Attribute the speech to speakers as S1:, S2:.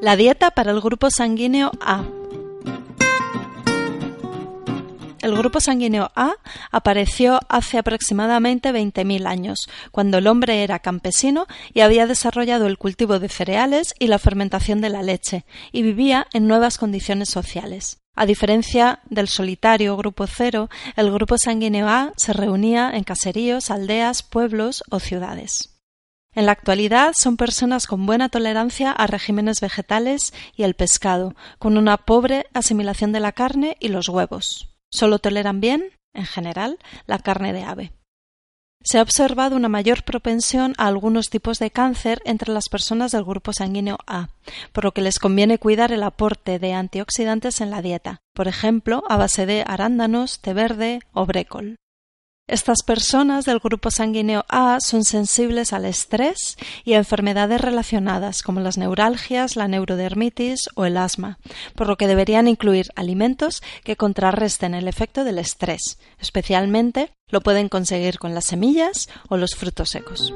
S1: La dieta para el grupo sanguíneo A. El grupo sanguíneo A apareció hace aproximadamente 20.000 años, cuando el hombre era campesino y había desarrollado el cultivo de cereales y la fermentación de la leche, y vivía en nuevas condiciones sociales. A diferencia del solitario grupo cero, el grupo sanguíneo A se reunía en caseríos, aldeas, pueblos o ciudades. En la actualidad son personas con buena tolerancia a regímenes vegetales y el pescado, con una pobre asimilación de la carne y los huevos. Solo toleran bien, en general, la carne de ave. Se ha observado una mayor propensión a algunos tipos de cáncer entre las personas del grupo sanguíneo A, por lo que les conviene cuidar el aporte de antioxidantes en la dieta, por ejemplo, a base de arándanos, té verde o brécol. Estas personas del grupo sanguíneo A son sensibles al estrés y a enfermedades relacionadas como las neuralgias, la neurodermitis o el asma, por lo que deberían incluir alimentos que contrarresten el efecto del estrés. Especialmente lo pueden conseguir con las semillas o los frutos secos.